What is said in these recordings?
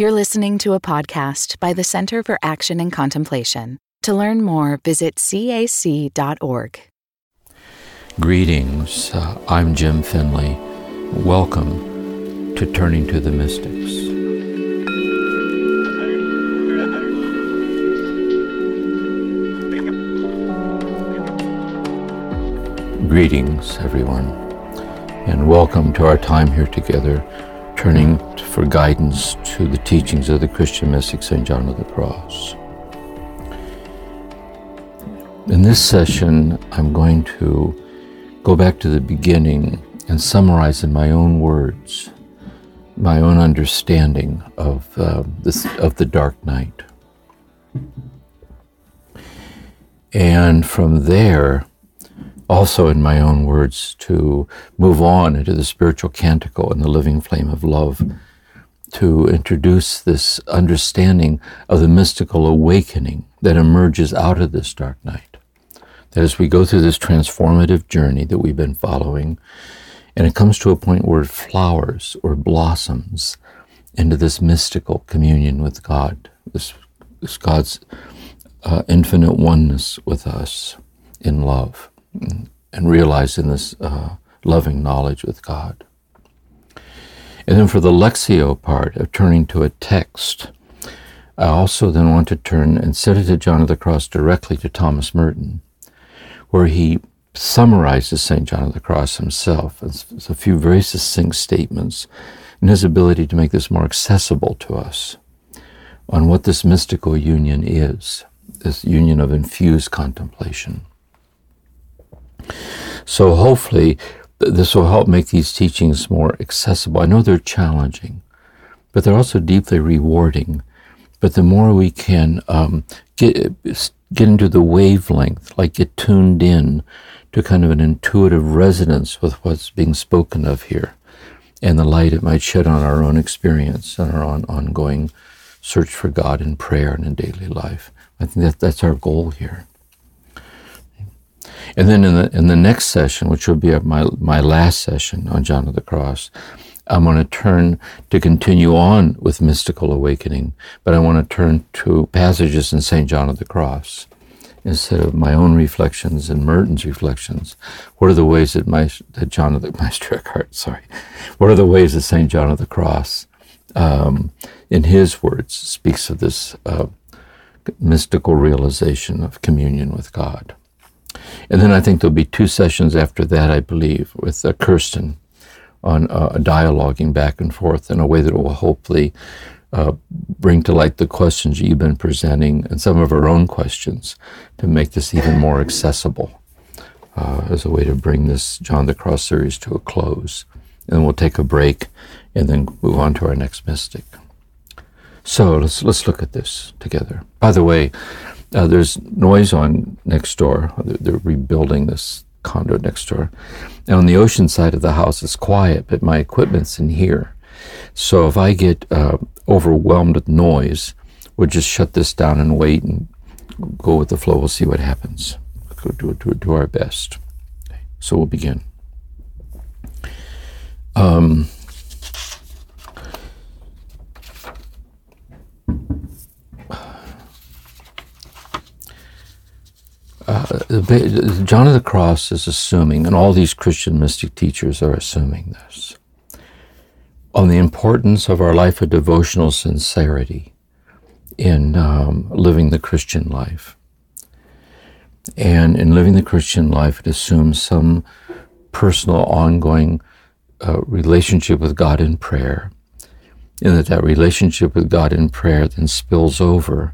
You're listening to a podcast by the Center for Action and Contemplation. To learn more, visit cac.org. Greetings. Uh, I'm Jim Finley. Welcome to Turning to the Mystics. Greetings, everyone, and welcome to our time here together turning for guidance to the teachings of the Christian mystic St. John of the Cross. In this session, I'm going to go back to the beginning and summarize in my own words my own understanding of, uh, this, of the dark night. And from there, also in my own words, to move on into the spiritual canticle and the living flame of love, to introduce this understanding of the mystical awakening that emerges out of this dark night. That as we go through this transformative journey that we've been following, and it comes to a point where it flowers or blossoms into this mystical communion with God, this, this God's uh, infinite oneness with us in love and realizing this uh, loving knowledge with God. And then for the Lectio part of turning to a text, I also then want to turn, instead of to John of the Cross, directly to Thomas Merton, where he summarizes St. John of the Cross himself. It's a few very succinct statements and his ability to make this more accessible to us on what this mystical union is, this union of infused contemplation. So hopefully, this will help make these teachings more accessible. I know they're challenging, but they're also deeply rewarding. But the more we can um, get get into the wavelength, like get tuned in to kind of an intuitive resonance with what's being spoken of here, and the light it might shed on our own experience and our own ongoing search for God in prayer and in daily life. I think that that's our goal here. And then in the in the next session, which will be my my last session on John of the Cross, I'm going to turn to continue on with mystical awakening, but I want to turn to passages in St. John of the Cross instead of my own reflections and Merton's reflections. What are the ways that my that John of the Meister Eckhart, sorry, what are the ways that St. John of the Cross, um, in his words, speaks of this uh, mystical realization of communion with God. And then I think there'll be two sessions after that, I believe, with uh, Kirsten on uh, dialoguing back and forth in a way that will hopefully uh, bring to light the questions you've been presenting and some of our own questions to make this even more accessible uh, as a way to bring this John the Cross series to a close. And we'll take a break and then move on to our next mystic. So let's let's look at this together. By the way, uh, there's noise on next door. They're, they're, rebuilding this condo next door. And on the ocean side of the house, it's quiet, but my equipment's in here. So if I get uh, overwhelmed with noise, we'll just shut this down and wait and go with the flow. We'll see what happens. We'll do, do, do our best. So we'll begin. Um, uh, John of the Cross is assuming, and all these Christian mystic teachers are assuming this, on the importance of our life of devotional sincerity in um, living the Christian life. And in living the Christian life, it assumes some personal, ongoing uh, relationship with God in prayer, and that that relationship with God in prayer then spills over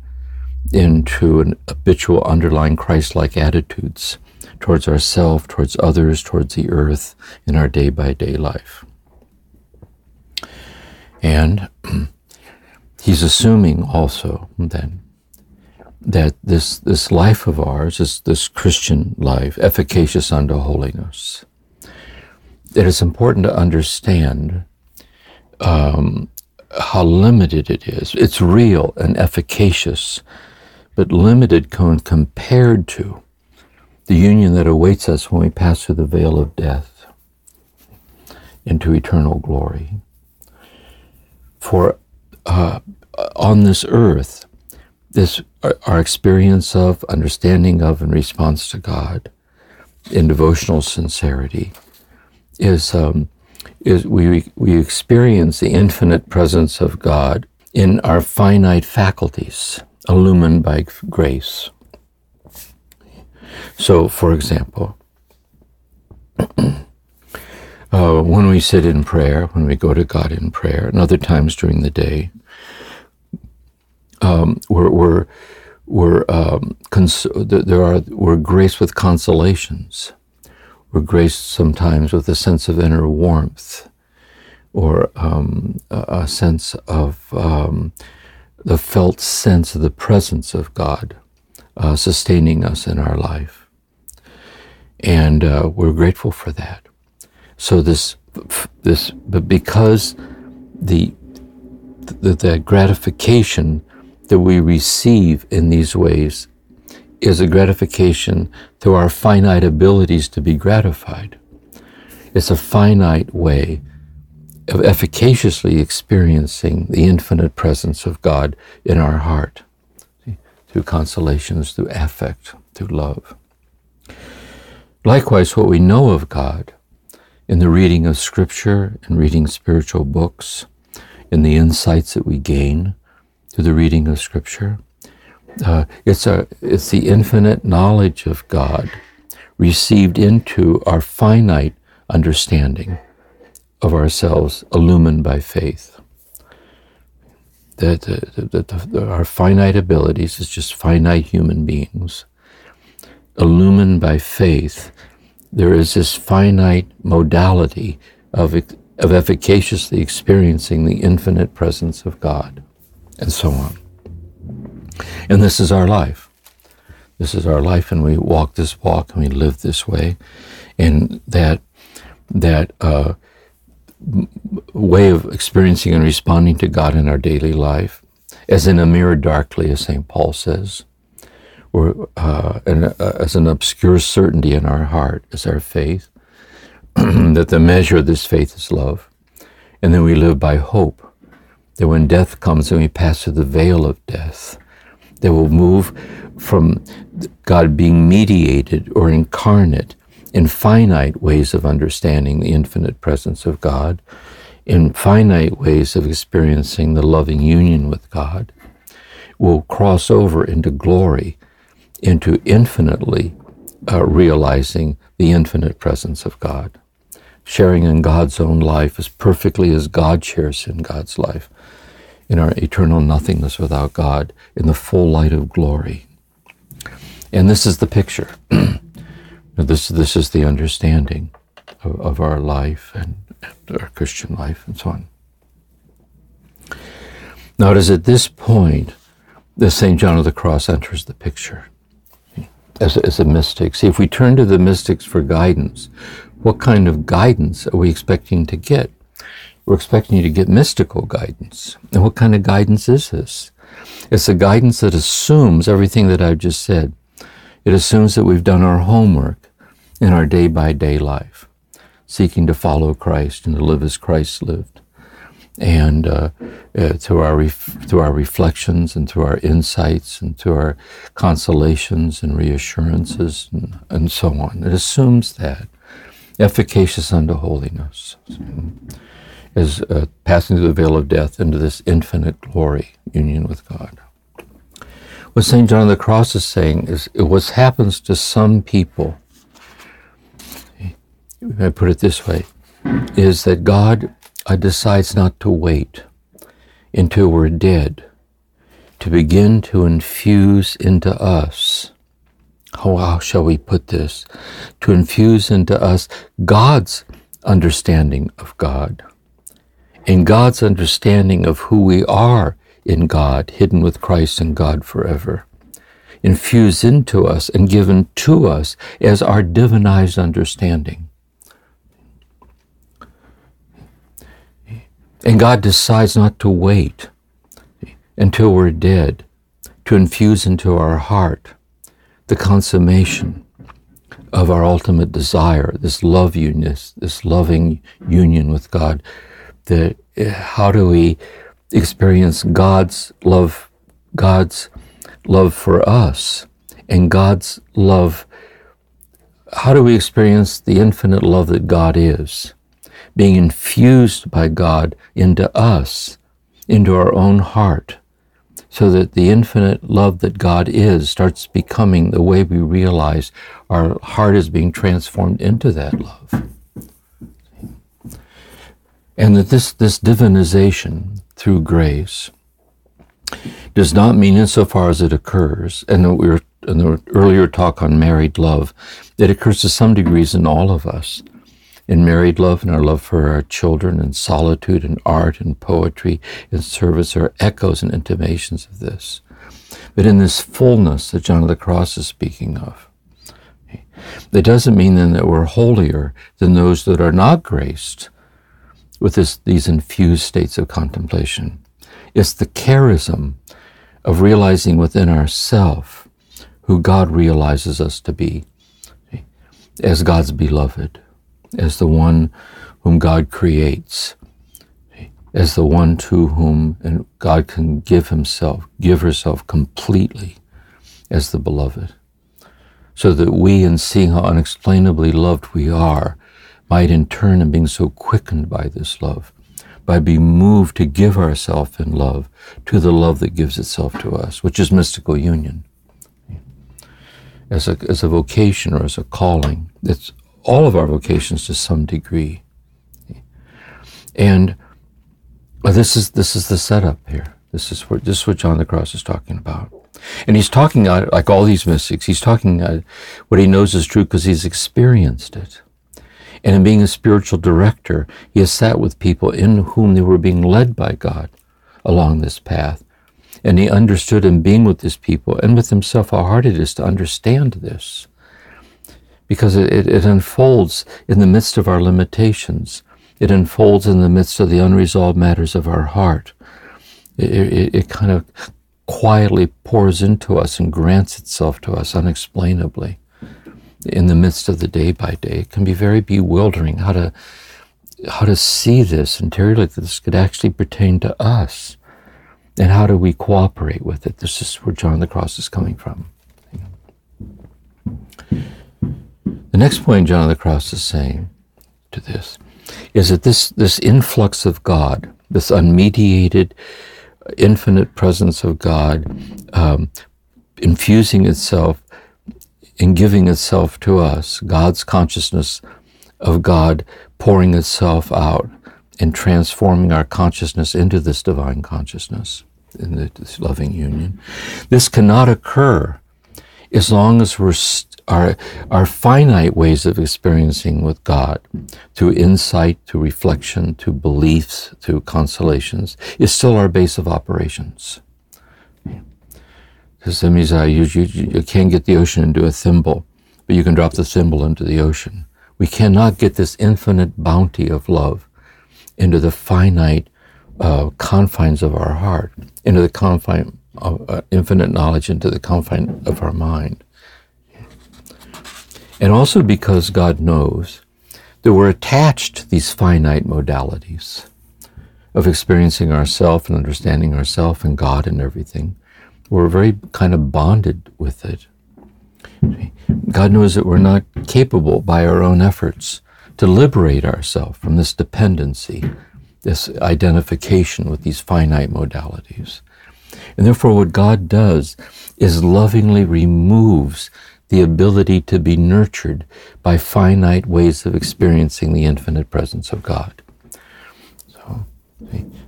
into an habitual underlying Christ like attitudes towards ourselves, towards others, towards the earth in our day by day life. And he's assuming also then that this, this life of ours is this Christian life, efficacious unto holiness. It is important to understand um, how limited it is. It's real and efficacious but limited compared to the union that awaits us when we pass through the veil of death into eternal glory. For uh, on this earth, this our experience of, understanding of, and response to God in devotional sincerity is um, is we we experience the infinite presence of God in our finite faculties, illumined by grace. So, for example, uh, when we sit in prayer, when we go to God in prayer, and other times during the day, um, we're, we're, we're um, cons- there are we're graced with consolations. We're graced sometimes with a sense of inner warmth, or um, a, a, sense of um, the felt sense of the presence of God uh, sustaining us in our life, and uh, we're grateful for that. So this this but because the the, the gratification that we receive in these ways is a gratification through our finite abilities to be gratified. It's a finite way of efficaciously experiencing the infinite presence of God in our heart through consolations, through affect, through love. Likewise, what we know of God in the reading of Scripture and reading spiritual books, in the insights that we gain, through the reading of Scripture. Uh, it's, a, it's the infinite knowledge of God received into our finite understanding of ourselves, illumined by faith. That, that our finite abilities is just finite human beings, illumined by faith. There is this finite modality of, of efficaciously experiencing the infinite presence of God and so on. And this is our life. This is our life, and we walk this walk and we live this way. And that that uh, way of experiencing and responding to God in our daily life, as in a mirror darkly, as St. Paul says, or uh, and, uh, as an obscure certainty in our heart, as our faith, that the measure of this faith is love. And then we live by hope that when death comes and we pass through the veil of death, that will move from God being mediated or incarnate in finite ways of understanding the infinite presence of God, in finite ways of experiencing the loving union with God, will cross over into glory, into infinitely uh, realizing the infinite presence of God, sharing in God's own life as perfectly as God shares in God's life in our eternal nothingness without God in the full light of glory. And this is the picture. this, this is the understanding of, of our life and, and our Christian life and so on. Now, it is at this point that St. John of the Cross enters the picture as a, as a mystic. See, if we turn to the mystics for guidance, what kind of guidance are we expecting to get? We're expecting you to get mystical guidance. And what kind of guidance is this? It's a guidance that assumes everything that I've just said. It assumes that we've done our homework in our day by day life, seeking to follow Christ and to live as Christ lived. And uh, uh, through, our ref- through our reflections and through our insights and through our consolations and reassurances and, and so on. It assumes that efficacious unto holiness is uh, passing through the veil of death into this infinite glory, union with God. What St. John of the Cross is saying is what happens to some people, I put it this way, is that God uh, decides not to wait until we're dead to begin to infuse into us. How, how shall we put this? To infuse into us God's understanding of God in God's understanding of who we are in God, hidden with Christ in God forever, infused into us and given to us as our divinized understanding. And God decides not to wait until we're dead to infuse into our heart the consummation of our ultimate desire, this love union, this loving union with God that uh, how do we experience God's love, God's love for us, and God's love. How do we experience the infinite love that God is? Being infused by God into us, into our own heart, so that the infinite love that God is starts becoming the way we realize our heart is being transformed into that love. And that this, this divinization through grace does not mean insofar as it occurs, and we were in the earlier talk on married love, it occurs to some degrees in all of us in married love and our love for our children and solitude and art and poetry and service are echoes and intimations of this. But in this fullness that John of the Cross is speaking of, it doesn't mean then that we're holier than those that are not graced with this, these infused states of contemplation. It's the charism of realizing within ourself who God realizes us to be as God's beloved as the one whom God creates, as the one to whom God can give himself, give herself completely as the beloved. So that we, in seeing how unexplainably loved we are, might in turn, in being so quickened by this love, by being moved to give ourselves in love to the love that gives itself to us, which is mystical union. As a, as a vocation or as a calling, it's all of our vocations to some degree. And this is this is the setup here. This is what this is what John the Cross is talking about. And he's talking uh, like all these mystics. He's talking uh, what he knows is true because he's experienced it. And in being a spiritual director, he has sat with people in whom they were being led by God along this path. And he understood in being with these people and with himself how hard it is to understand this because it, it, unfolds in the midst of our limitations. It unfolds in the midst of the unresolved matters of our heart. It, it, it, kind of quietly pours into us and grants itself to us unexplainably in the midst of the day by day. It can be very bewildering how to how to see this interiorly that this could actually pertain to us. And how do we cooperate with it? This is where John the Cross is coming from. The next point John of the Cross is saying to this is that this, this influx of God, this unmediated, infinite presence of God, um, infusing itself and giving itself to us, God's consciousness of God pouring itself out and transforming our consciousness into this divine consciousness in this loving union. This cannot occur as long as we're our, our finite ways of experiencing with God, through insight, through reflection, through beliefs, through consolations, is still our base of operations. Because that means uh, you, you, you can't get the ocean into a thimble, but you can drop the thimble into the ocean. We cannot get this infinite bounty of love into the finite uh, confines of our heart, into the confine of uh, infinite knowledge, into the confine of our mind. And also because God knows that we're attached to these finite modalities of experiencing ourself and understanding ourself and God and everything. We're very kind of bonded with it. God knows that we're not capable by our own efforts to liberate ourselves from this dependency, this identification with these finite modalities. And therefore, what God does is lovingly removes the ability to be nurtured by finite ways of experiencing the infinite presence of God. So,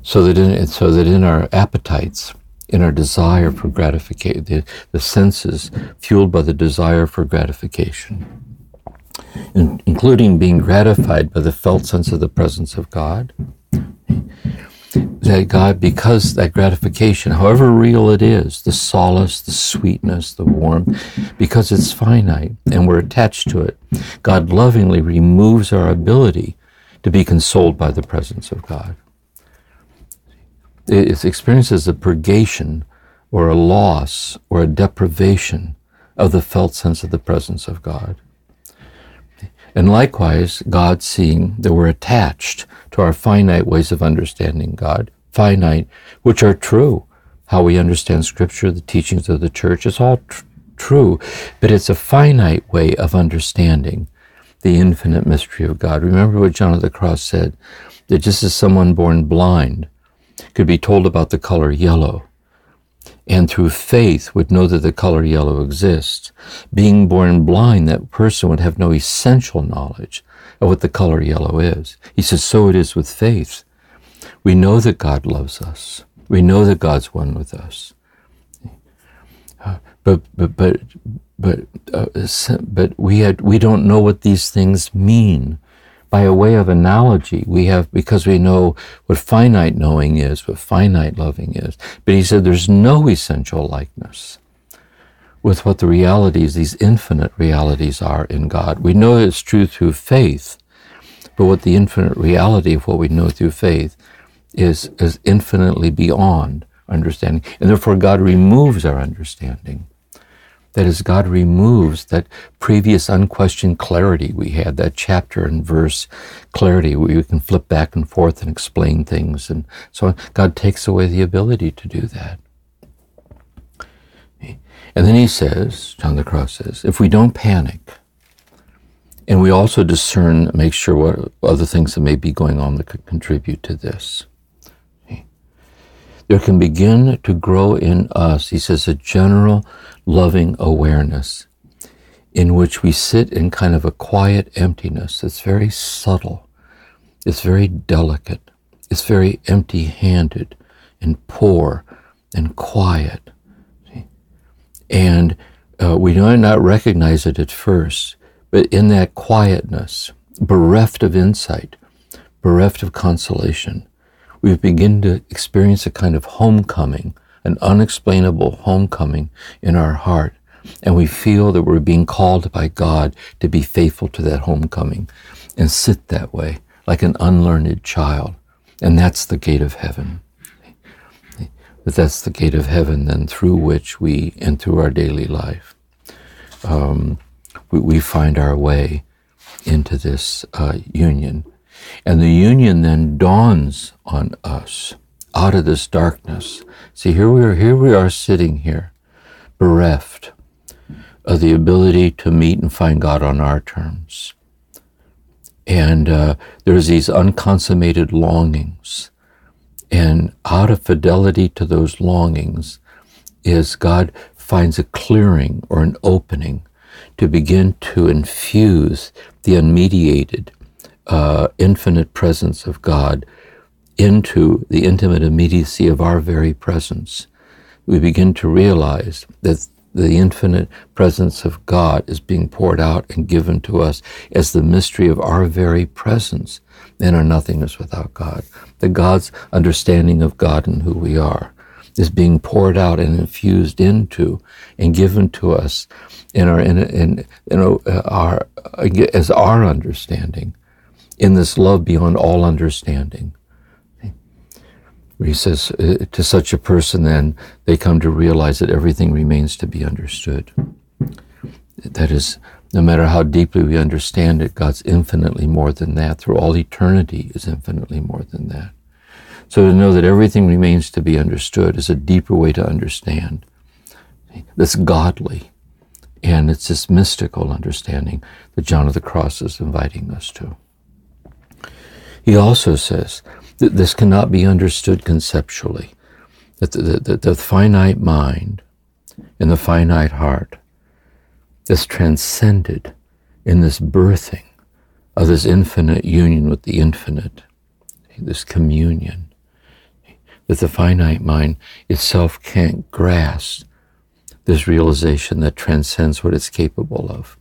so that in, so that in our appetites, in our desire for gratification, the, the senses fueled by the desire for gratification, in, including being gratified by the felt sense of the presence of God, that God, because that gratification, however real it is, the solace, the sweetness, the warmth, because it's finite and we're attached to it, God lovingly removes our ability to be consoled by the presence of God. It's experienced as a purgation or a loss or a deprivation of the felt sense of the presence of God. And likewise, God seeing that we're attached to our finite ways of understanding God, finite, which are true. How we understand Scripture, the teachings of the church, is all tr- true, but it's a finite way of understanding the infinite mystery of God. Remember what John of the Cross said that just as someone born blind could be told about the color yellow, and through faith would know that the color yellow exists. Being born blind, that person would have no essential knowledge of what the color yellow is. He says, so it is with faith. We know that God loves us. We know that God's one with us. Uh, but but but but uh, but we had we don't know what these things mean by a way of analogy, we have, because we know what finite knowing is, what finite loving is. But he said there's no essential likeness with what the realities, these infinite realities are in God. We know it's true through faith, but what the infinite reality of what we know through faith is, is infinitely beyond understanding. And therefore God removes our understanding. That is, God removes that previous unquestioned clarity we had, that chapter and verse clarity where you can flip back and forth and explain things and so on. God takes away the ability to do that. And then he says, John the Cross says, if we don't panic, and we also discern, make sure what other things that may be going on that could contribute to this there can begin to grow in us, he says, a general loving awareness in which we sit in kind of a quiet emptiness. It's very subtle, it's very delicate, it's very empty handed and poor and quiet. And uh, we might not recognize it at first, but in that quietness, bereft of insight, bereft of consolation, we begin to experience a kind of homecoming, an unexplainable homecoming in our heart. And we feel that we're being called by God to be faithful to that homecoming and sit that way like an unlearned child. And that's the gate of heaven. But that's the gate of heaven then through which we, through our daily life, um, we, we, find our way into this uh, union and the union then dawns on us out of this darkness. See, here we are, here we are sitting here, bereft of the ability to meet and find God on our terms. And uh, there's these unconsummated longings. And out of fidelity to those longings is God finds a clearing or an opening to begin to infuse the unmediated uh, infinite presence of God into the intimate immediacy of our very presence, we begin to realize that the infinite presence of God is being poured out and given to us as the mystery of our very presence and our nothingness without God. That God's understanding of God and who we are is being poured out and infused into and given to us in our in, in, in our as our understanding in this love beyond all understanding. He says, uh, to such a person, then they come to realize that everything remains to be understood. That is, no matter how deeply we understand it, God's infinitely more than that. Through all eternity is infinitely more than that. So to know that everything remains to be understood is a deeper way to understand. That's godly. And it's this mystical understanding that John of the Cross is inviting us to. He also says that this cannot be understood conceptually, that the, the, the finite mind and the finite heart is transcended in this birthing of this infinite union with the infinite, this communion, that the finite mind itself can't grasp this realization that transcends what it's capable of.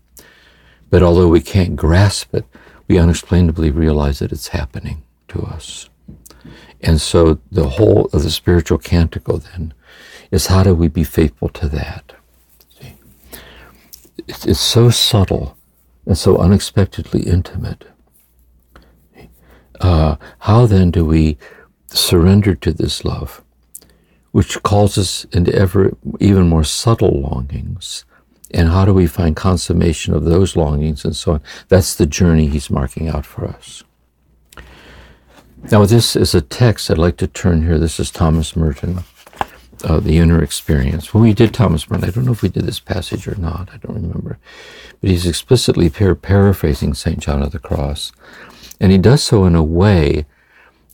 But although we can't grasp it, we unexplainably realize that it's happening to us. And so the whole of the spiritual canticle then is how do we be faithful to that? See? It's, it's so subtle and so unexpectedly intimate. Uh, how then do we surrender to this love, which calls us into ever even more subtle longings and how do we find consummation of those longings and so on. That's the journey he's marking out for us. Now, this is a text I'd like to turn here. This is Thomas Merton, uh, The Inner Experience. When we did Thomas Merton, I don't know if we did this passage or not, I don't remember. But he's explicitly par- paraphrasing St. John of the Cross. And he does so in a way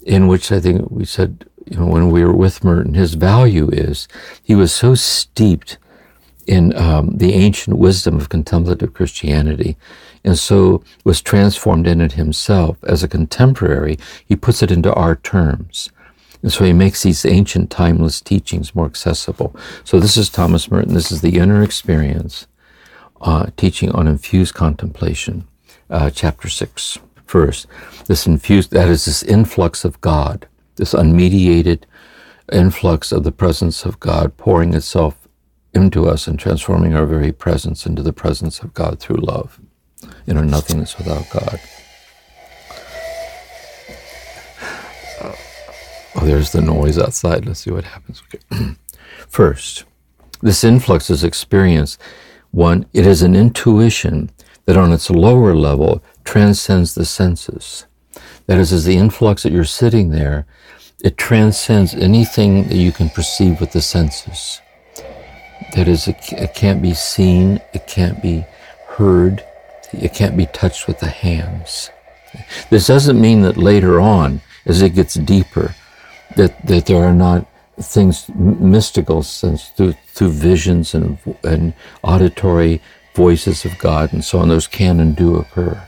in which I think we said, you know, when we were with Merton, his value is he was so steeped in um, the ancient wisdom of contemplative Christianity and so was transformed in it himself. As a contemporary, he puts it into our terms. And so he makes these ancient timeless teachings more accessible. So this is Thomas Merton. This is the inner experience, uh, teaching on infused contemplation, uh, chapter six. First, this infused, that is this influx of God, this unmediated influx of the presence of God pouring itself into us and transforming our very presence into the presence of God through love. Know, nothingness without God. Oh, there's the noise outside. Let's see what happens. Okay. First, this influx is experienced. One, it is an intuition that on its lower level transcends the senses. That is, as the influx that you're sitting there, it transcends anything that you can perceive with the senses. That is, it, it can't be seen, it can't be heard, it can't be touched with the hands. This doesn't mean that later on, as it gets deeper, that, that there are not things mystical sense through, through visions and, and auditory voices of God and so on. Those can and do occur.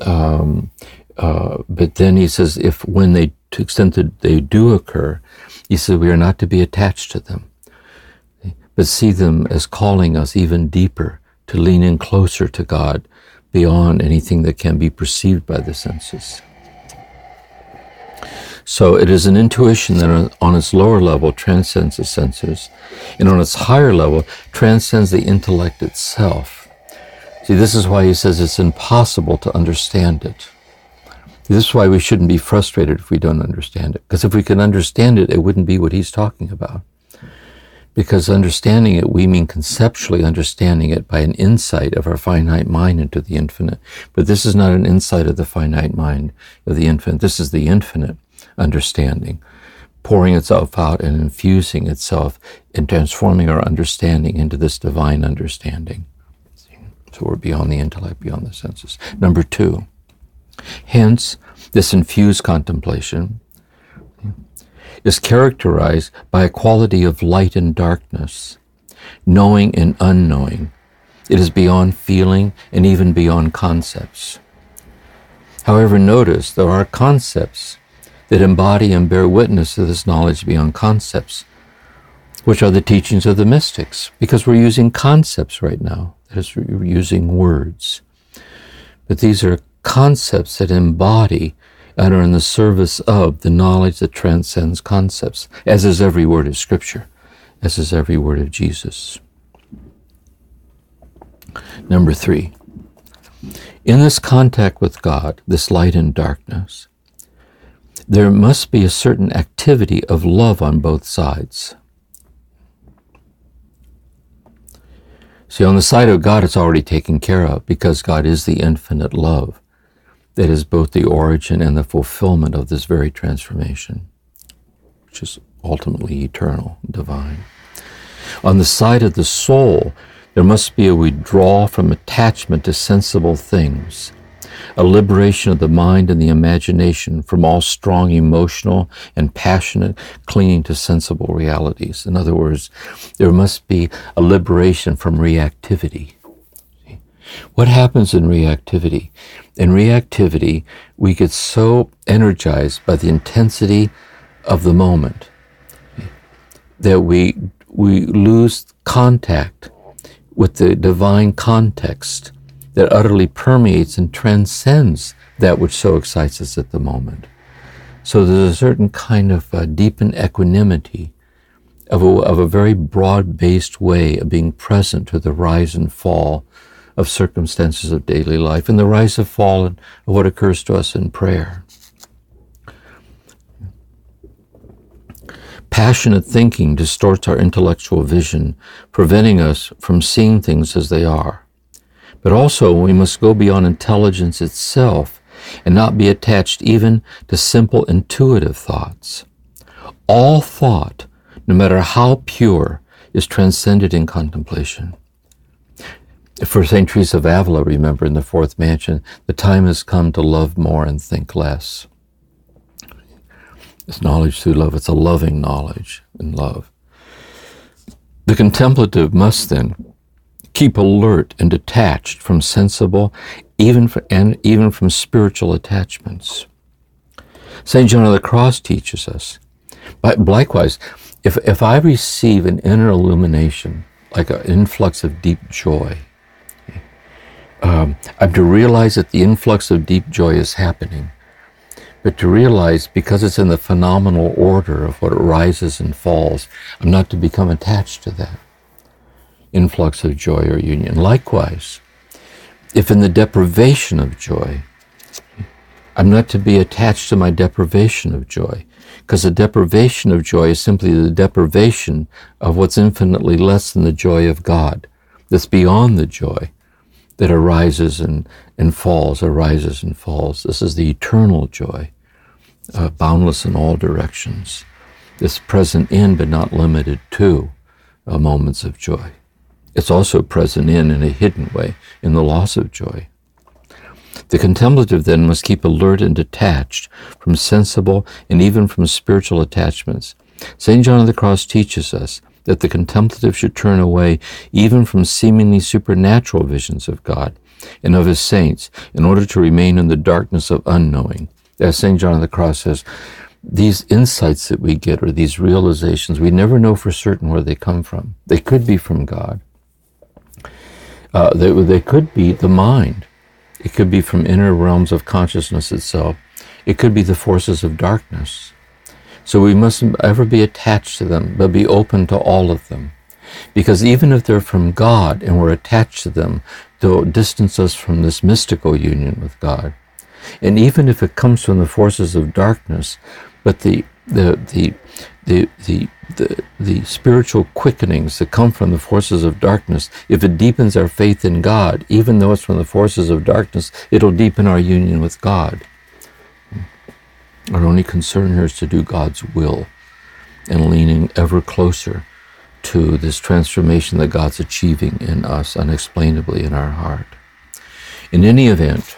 Um, uh, but then he says, if when they, to extent that they do occur, he says we are not to be attached to them, but see them as calling us even deeper to lean in closer to God beyond anything that can be perceived by the senses. So it is an intuition that on its lower level transcends the senses, and on its higher level transcends the intellect itself. See, this is why he says it's impossible to understand it. This is why we shouldn't be frustrated if we don't understand it. Because if we can understand it, it wouldn't be what he's talking about. Because understanding it, we mean conceptually understanding it by an insight of our finite mind into the infinite. But this is not an insight of the finite mind of the infinite. This is the infinite understanding, pouring itself out and infusing itself and transforming our understanding into this divine understanding. So we're beyond the intellect, beyond the senses. Number two, hence, this infused contemplation is characterized by a quality of light and darkness, knowing and unknowing. It is beyond feeling and even beyond concepts. However, notice there are concepts that embody and bear witness to this knowledge beyond concepts, which are the teachings of the mystics, because we're using concepts right now, that is, we're using words. But these are concepts that embody and are in the service of the knowledge that transcends concepts, as is every word of Scripture, as is every word of Jesus. Number three, in this contact with God, this light and darkness, there must be a certain activity of love on both sides. See, on the side of God, it's already taken care of because God is the infinite love that is both the origin and the fulfillment of this very transformation, which is ultimately eternal, divine. On the side of the soul, there must be a withdrawal from attachment to sensible things a liberation of the mind and the imagination from all strong emotional and passionate clinging to sensible realities. In other words, there must be a liberation from reactivity. What happens in reactivity? In reactivity, we get so energized by the intensity of the moment that we, we lose contact with the divine context that utterly permeates and transcends that which so excites us at the moment. So there's a certain kind of uh, deepened equanimity of a, of a very broad based way of being present to the rise and fall of circumstances of daily life and the rise and fall of what occurs to us in prayer. Passionate thinking distorts our intellectual vision, preventing us from seeing things as they are. But also, we must go beyond intelligence itself and not be attached even to simple intuitive thoughts. All thought, no matter how pure, is transcended in contemplation. For St. Teresa of Avila, remember in the fourth mansion, the time has come to love more and think less. It's knowledge through love. It's a loving knowledge and love. The contemplative must then keep alert and detached from sensible, even for, and even from spiritual attachments. St. John of the Cross teaches us. But likewise, if, if I receive an inner illumination, like an influx of deep joy, um, I'm to realize that the influx of deep joy is happening but to realize because it's in the phenomenal order of what rises and falls, I'm not to become attached to that influx of joy or union. Likewise, if in the deprivation of joy, I'm not to be attached to my deprivation of joy, because the deprivation of joy is simply the deprivation of what's infinitely less than the joy of God, that's beyond the joy that arises and, and falls, arises and falls. This is the eternal joy, uh, boundless in all directions. This present in, but not limited to, uh, moments of joy. It's also present in, in a hidden way, in the loss of joy. The contemplative then must keep alert and detached from sensible and even from spiritual attachments. St. John of the Cross teaches us that the contemplative should turn away even from seemingly supernatural visions of God and of his saints in order to remain in the darkness of unknowing. As St. John of the Cross says, these insights that we get or these realizations, we never know for certain where they come from. They could be from God. Uh, they, they could be the mind. It could be from inner realms of consciousness itself. It could be the forces of darkness. So we mustn't ever be attached to them, but be open to all of them. Because even if they're from God and we're attached to them, they'll distance us from this mystical union with God. And even if it comes from the forces of darkness, but the the the the the the, the spiritual quickenings that come from the forces of darkness, if it deepens our faith in God, even though it's from the forces of darkness, it'll deepen our union with God. Our only concern here is to do God's will and leaning ever closer to this transformation that God's achieving in us unexplainably in our heart. In any event,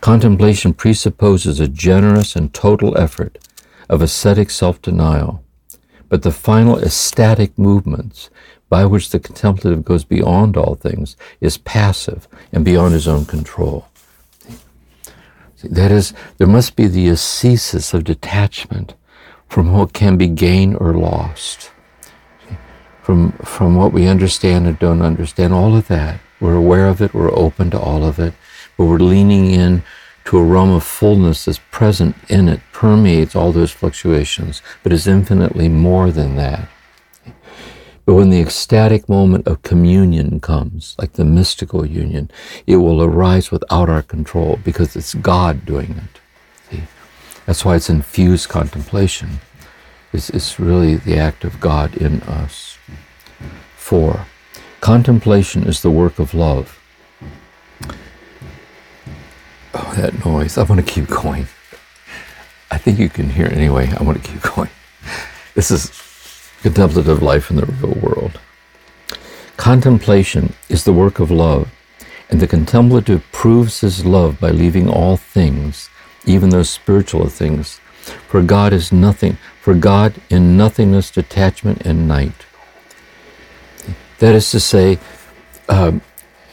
contemplation presupposes a generous and total effort of ascetic self denial, but the final ecstatic movements by which the contemplative goes beyond all things is passive and beyond his own control. That is, there must be the ascesis of detachment from what can be gained or lost, from, from what we understand and don't understand, all of that. We're aware of it, we're open to all of it, but we're leaning in to a realm of fullness that's present in it, permeates all those fluctuations, but is infinitely more than that. But when the ecstatic moment of communion comes, like the mystical union, it will arise without our control because it's God doing it. See? That's why it's infused contemplation. It's, it's really the act of God in us. Four, contemplation is the work of love. Oh, that noise. I want to keep going. I think you can hear it anyway. I want to keep going. This is contemplative life in the real world. Contemplation is the work of love, and the contemplative proves his love by leaving all things, even those spiritual things. For God is nothing, for God in nothingness, detachment, and night. That is to say, um,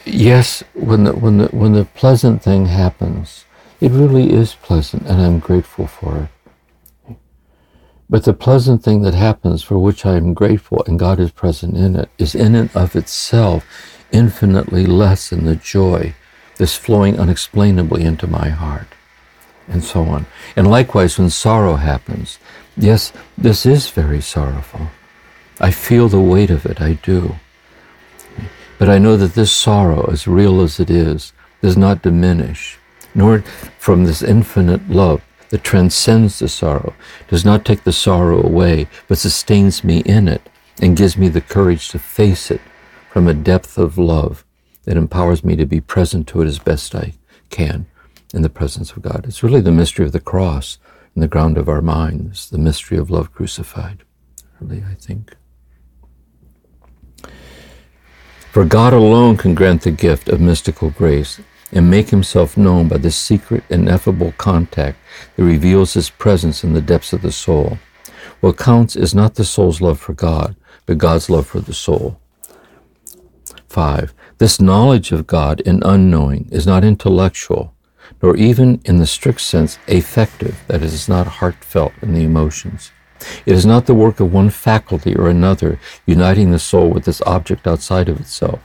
yes, when the, when, the, when the pleasant thing happens, it really is pleasant, and I'm grateful for it. But the pleasant thing that happens for which I am grateful and God is present in it is in and of itself infinitely less than the joy that's flowing unexplainably into my heart, and so on. And likewise, when sorrow happens, yes, this is very sorrowful. I feel the weight of it, I do. But I know that this sorrow, as real as it is, does not diminish, nor from this infinite love that transcends the sorrow, does not take the sorrow away, but sustains me in it and gives me the courage to face it from a depth of love that empowers me to be present to it as best I can in the presence of God. It's really the mystery of the cross in the ground of our minds, the mystery of love crucified, really, I think. For God alone can grant the gift of mystical grace and make himself known by the secret, ineffable contact that reveals his presence in the depths of the soul. What counts is not the soul's love for God, but God's love for the soul. 5. This knowledge of God in unknowing is not intellectual, nor even in the strict sense affective, that is, is not heartfelt in the emotions. It is not the work of one faculty or another uniting the soul with this object outside of itself.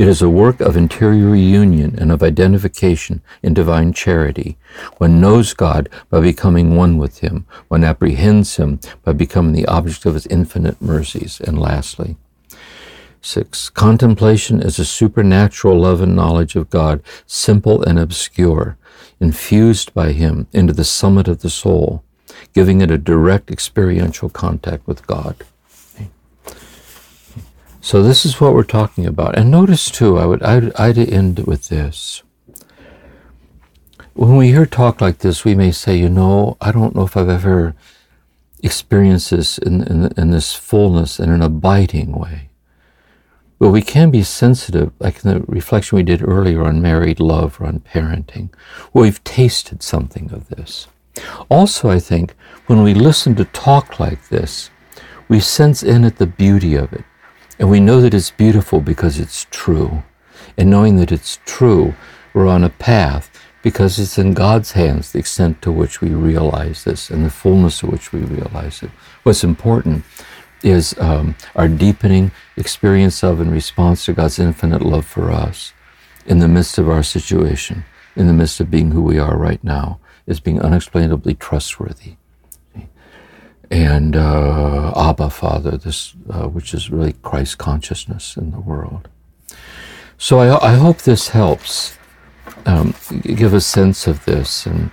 It is a work of interior union and of identification in divine charity. One knows God by becoming one with Him. One apprehends Him by becoming the object of His infinite mercies. And lastly, Six, contemplation is a supernatural love and knowledge of God, simple and obscure, infused by Him into the summit of the soul, giving it a direct experiential contact with God. So this is what we're talking about. And notice too, I would I'd, I'd end with this. When we hear talk like this, we may say, you know, I don't know if I've ever experienced this in, in, in this fullness in an abiding way. But we can be sensitive, like in the reflection we did earlier on married love or on parenting, we've tasted something of this. Also, I think when we listen to talk like this, we sense in it the beauty of it. And we know that it's beautiful because it's true. And knowing that it's true, we're on a path because it's in God's hands the extent to which we realize this and the fullness to which we realize it. What's important is um, our deepening experience of and response to God's infinite love for us in the midst of our situation, in the midst of being who we are right now, is being unexplainably trustworthy and uh, Abba Father, this uh, which is really Christ consciousness in the world. So I, I hope this helps um, give a sense of this and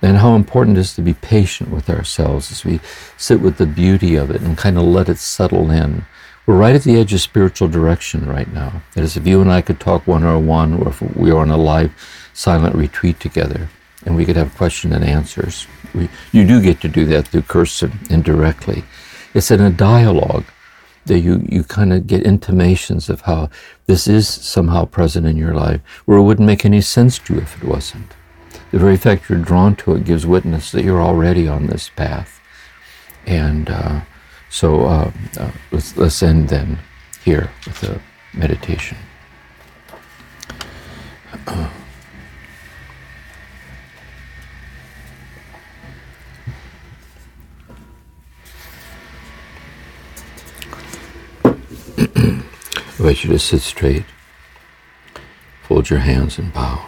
and how important it is to be patient with ourselves as we sit with the beauty of it and kind of let it settle in. We're right at the edge of spiritual direction right now. That is, if you and I could talk one on one, or if we were on a live silent retreat together, and we could have question and answers. We, you do get to do that through cursive indirectly. It's in a dialogue that you, you kind of get intimations of how this is somehow present in your life, where it wouldn't make any sense to you if it wasn't. The very fact you're drawn to it gives witness that you're already on this path. And uh, so uh, uh, let's, let's end then here with a meditation. I invite you to sit straight, fold your hands and bow.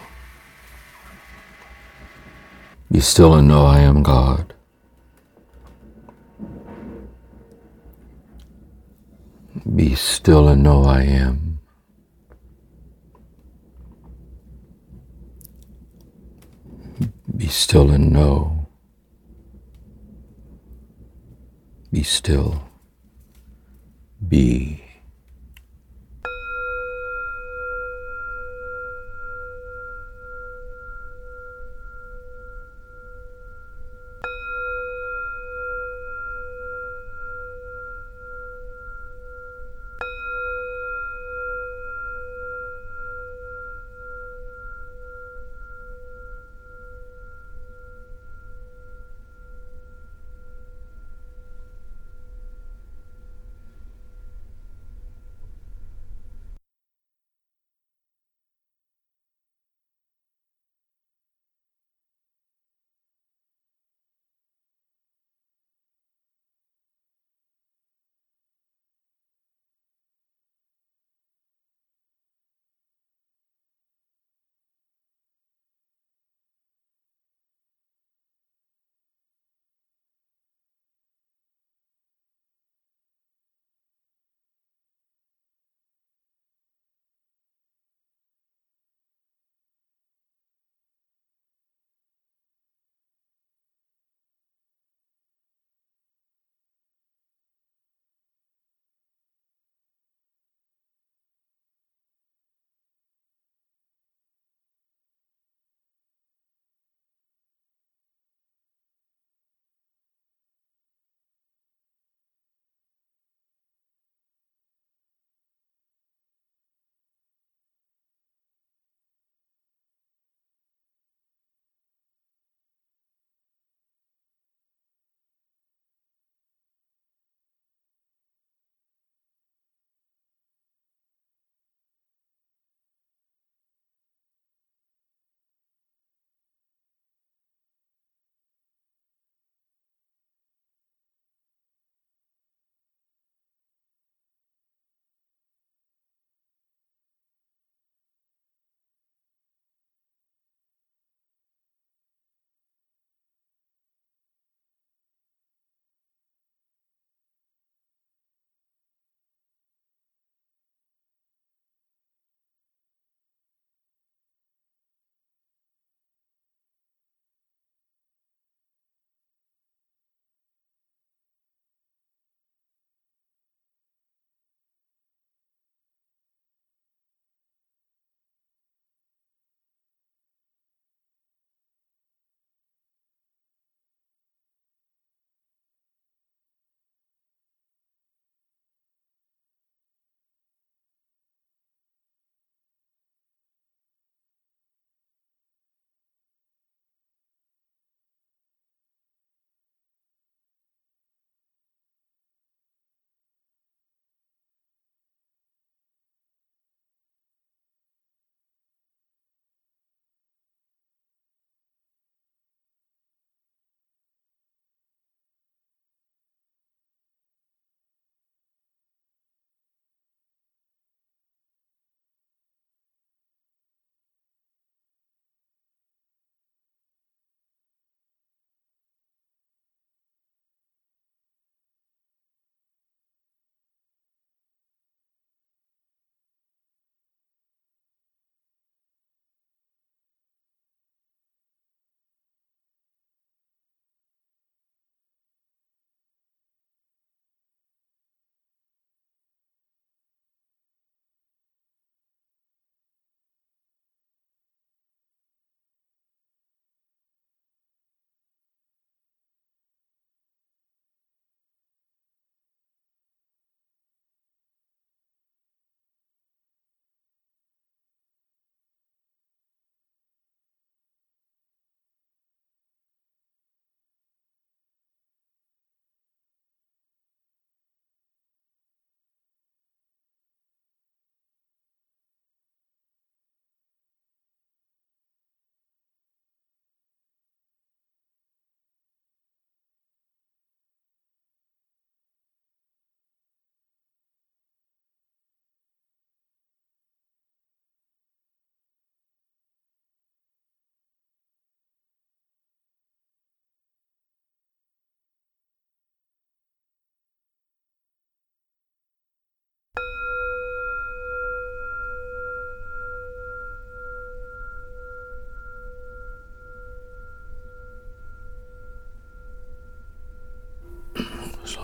Be still and know I am God. Be still and know I am. Be still and know. Be still. Be.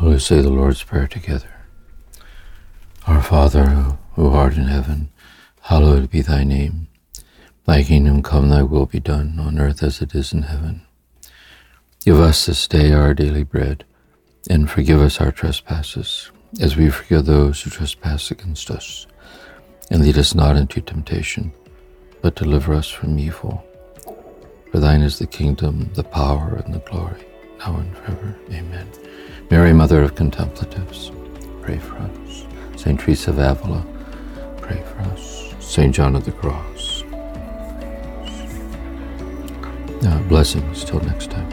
We'll say the Lord's Prayer together. Our Father, who art in heaven, hallowed be thy name. Thy kingdom come, thy will be done, on earth as it is in heaven. Give us this day our daily bread, and forgive us our trespasses, as we forgive those who trespass against us. And lead us not into temptation, but deliver us from evil. For thine is the kingdom, the power, and the glory, now and forever. Amen. Mary, Mother of Contemplatives, pray for us. Saint Teresa of Avila, pray for us. Saint John of the Cross. Uh, blessings till next time.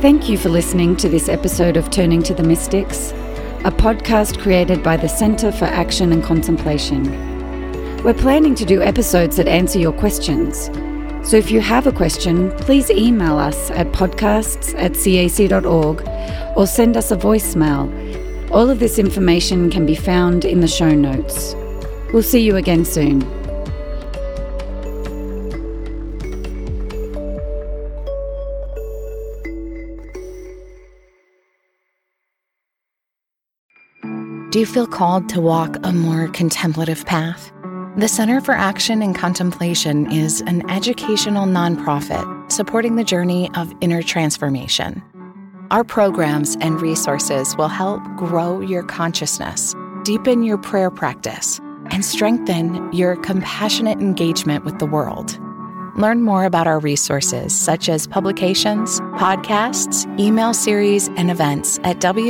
Thank you for listening to this episode of Turning to the Mystics, a podcast created by the Centre for Action and Contemplation. We're planning to do episodes that answer your questions. So if you have a question, please email us at podcasts at cac.org or send us a voicemail. All of this information can be found in the show notes. We'll see you again soon. Do you feel called to walk a more contemplative path? The Center for Action and Contemplation is an educational nonprofit supporting the journey of inner transformation. Our programs and resources will help grow your consciousness, deepen your prayer practice, and strengthen your compassionate engagement with the world. Learn more about our resources, such as publications, podcasts, email series, and events at www.cac.org.